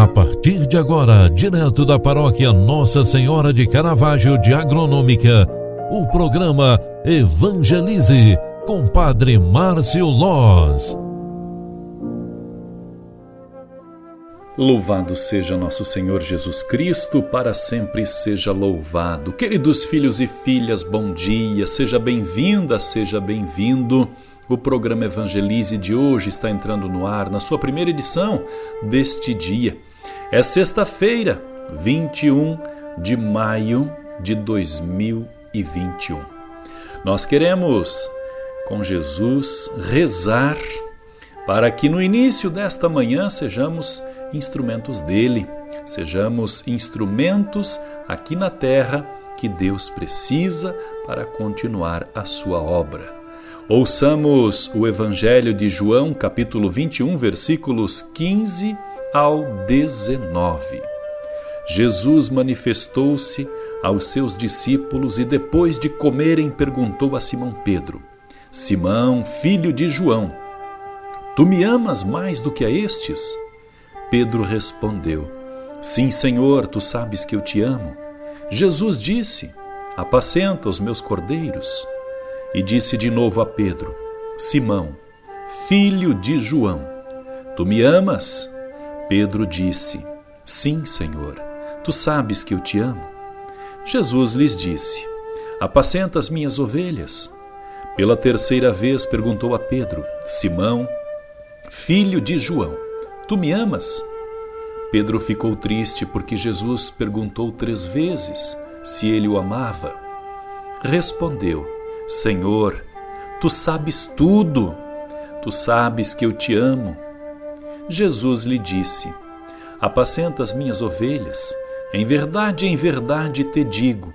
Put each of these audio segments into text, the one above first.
A partir de agora, direto da paróquia Nossa Senhora de Caravaggio de Agronômica, o programa Evangelize com Padre Márcio Loz. Louvado seja nosso Senhor Jesus Cristo, para sempre seja louvado. Queridos filhos e filhas, bom dia, seja bem-vinda, seja bem-vindo. O programa Evangelize de hoje está entrando no ar na sua primeira edição deste dia. É sexta-feira, 21 de maio de 2021. Nós queremos, com Jesus, rezar para que no início desta manhã sejamos instrumentos dele, sejamos instrumentos aqui na terra que Deus precisa para continuar a sua obra. Ouçamos o Evangelho de João, capítulo 21, versículos 15 ao 19. Jesus manifestou-se aos seus discípulos e, depois de comerem, perguntou a Simão Pedro: Simão, filho de João, tu me amas mais do que a estes? Pedro respondeu: Sim, Senhor, tu sabes que eu te amo. Jesus disse: Apacenta os meus cordeiros. E disse de novo a Pedro: Simão, filho de João, tu me amas? Pedro disse: Sim, Senhor, tu sabes que eu te amo. Jesus lhes disse: Apacenta as minhas ovelhas. Pela terceira vez perguntou a Pedro: Simão, filho de João, tu me amas? Pedro ficou triste porque Jesus perguntou três vezes se ele o amava. Respondeu: Senhor, tu sabes tudo. Tu sabes que eu te amo. Jesus lhe disse: Apacenta as minhas ovelhas. Em verdade, em verdade te digo: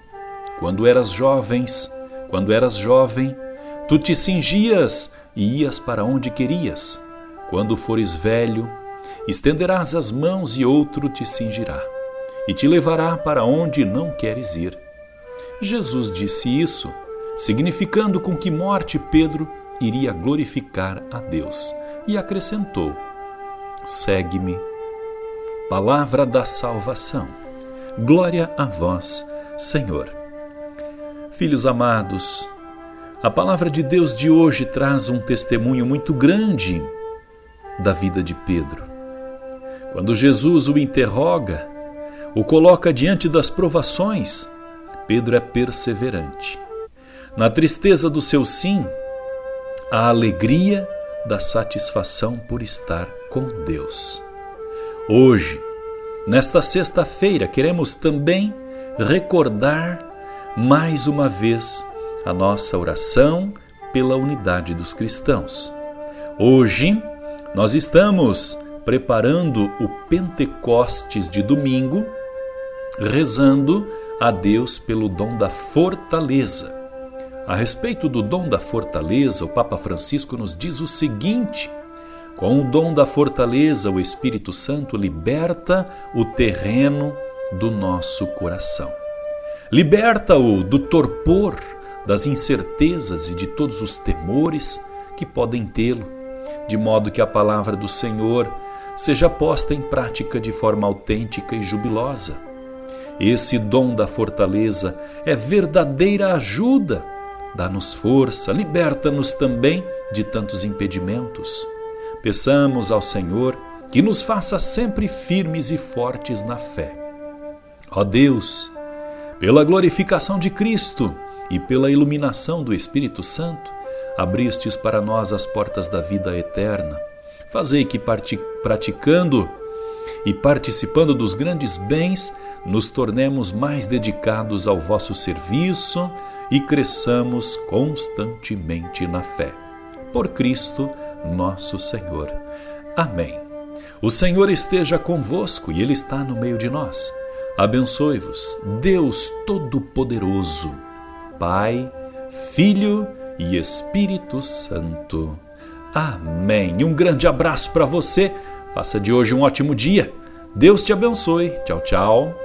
quando eras jovens, quando eras jovem, tu te cingias e ias para onde querias. Quando fores velho, estenderás as mãos e outro te cingirá e te levará para onde não queres ir. Jesus disse isso, significando com que morte Pedro iria glorificar a Deus, e acrescentou: segue-me. Palavra da salvação. Glória a vós, Senhor. Filhos amados, a palavra de Deus de hoje traz um testemunho muito grande da vida de Pedro. Quando Jesus o interroga, o coloca diante das provações, Pedro é perseverante. Na tristeza do seu sim, a alegria da satisfação por estar com Deus. Hoje, nesta sexta-feira, queremos também recordar mais uma vez a nossa oração pela unidade dos cristãos. Hoje, nós estamos preparando o Pentecostes de domingo, rezando a Deus pelo dom da fortaleza. A respeito do dom da fortaleza, o Papa Francisco nos diz o seguinte com o dom da fortaleza, o Espírito Santo liberta o terreno do nosso coração. Liberta-o do torpor, das incertezas e de todos os temores que podem tê-lo, de modo que a palavra do Senhor seja posta em prática de forma autêntica e jubilosa. Esse dom da fortaleza é verdadeira ajuda. Dá-nos força, liberta-nos também de tantos impedimentos. Peçamos ao Senhor que nos faça sempre firmes e fortes na fé. Ó Deus, pela glorificação de Cristo e pela iluminação do Espírito Santo, abristes para nós as portas da vida eterna. Fazei que, praticando e participando dos grandes bens, nos tornemos mais dedicados ao vosso serviço e cresçamos constantemente na fé. Por Cristo, nosso Senhor. Amém. O Senhor esteja convosco e Ele está no meio de nós. Abençoe-vos, Deus Todo-Poderoso, Pai, Filho e Espírito Santo. Amém. Um grande abraço para você. Faça de hoje um ótimo dia. Deus te abençoe. Tchau, tchau.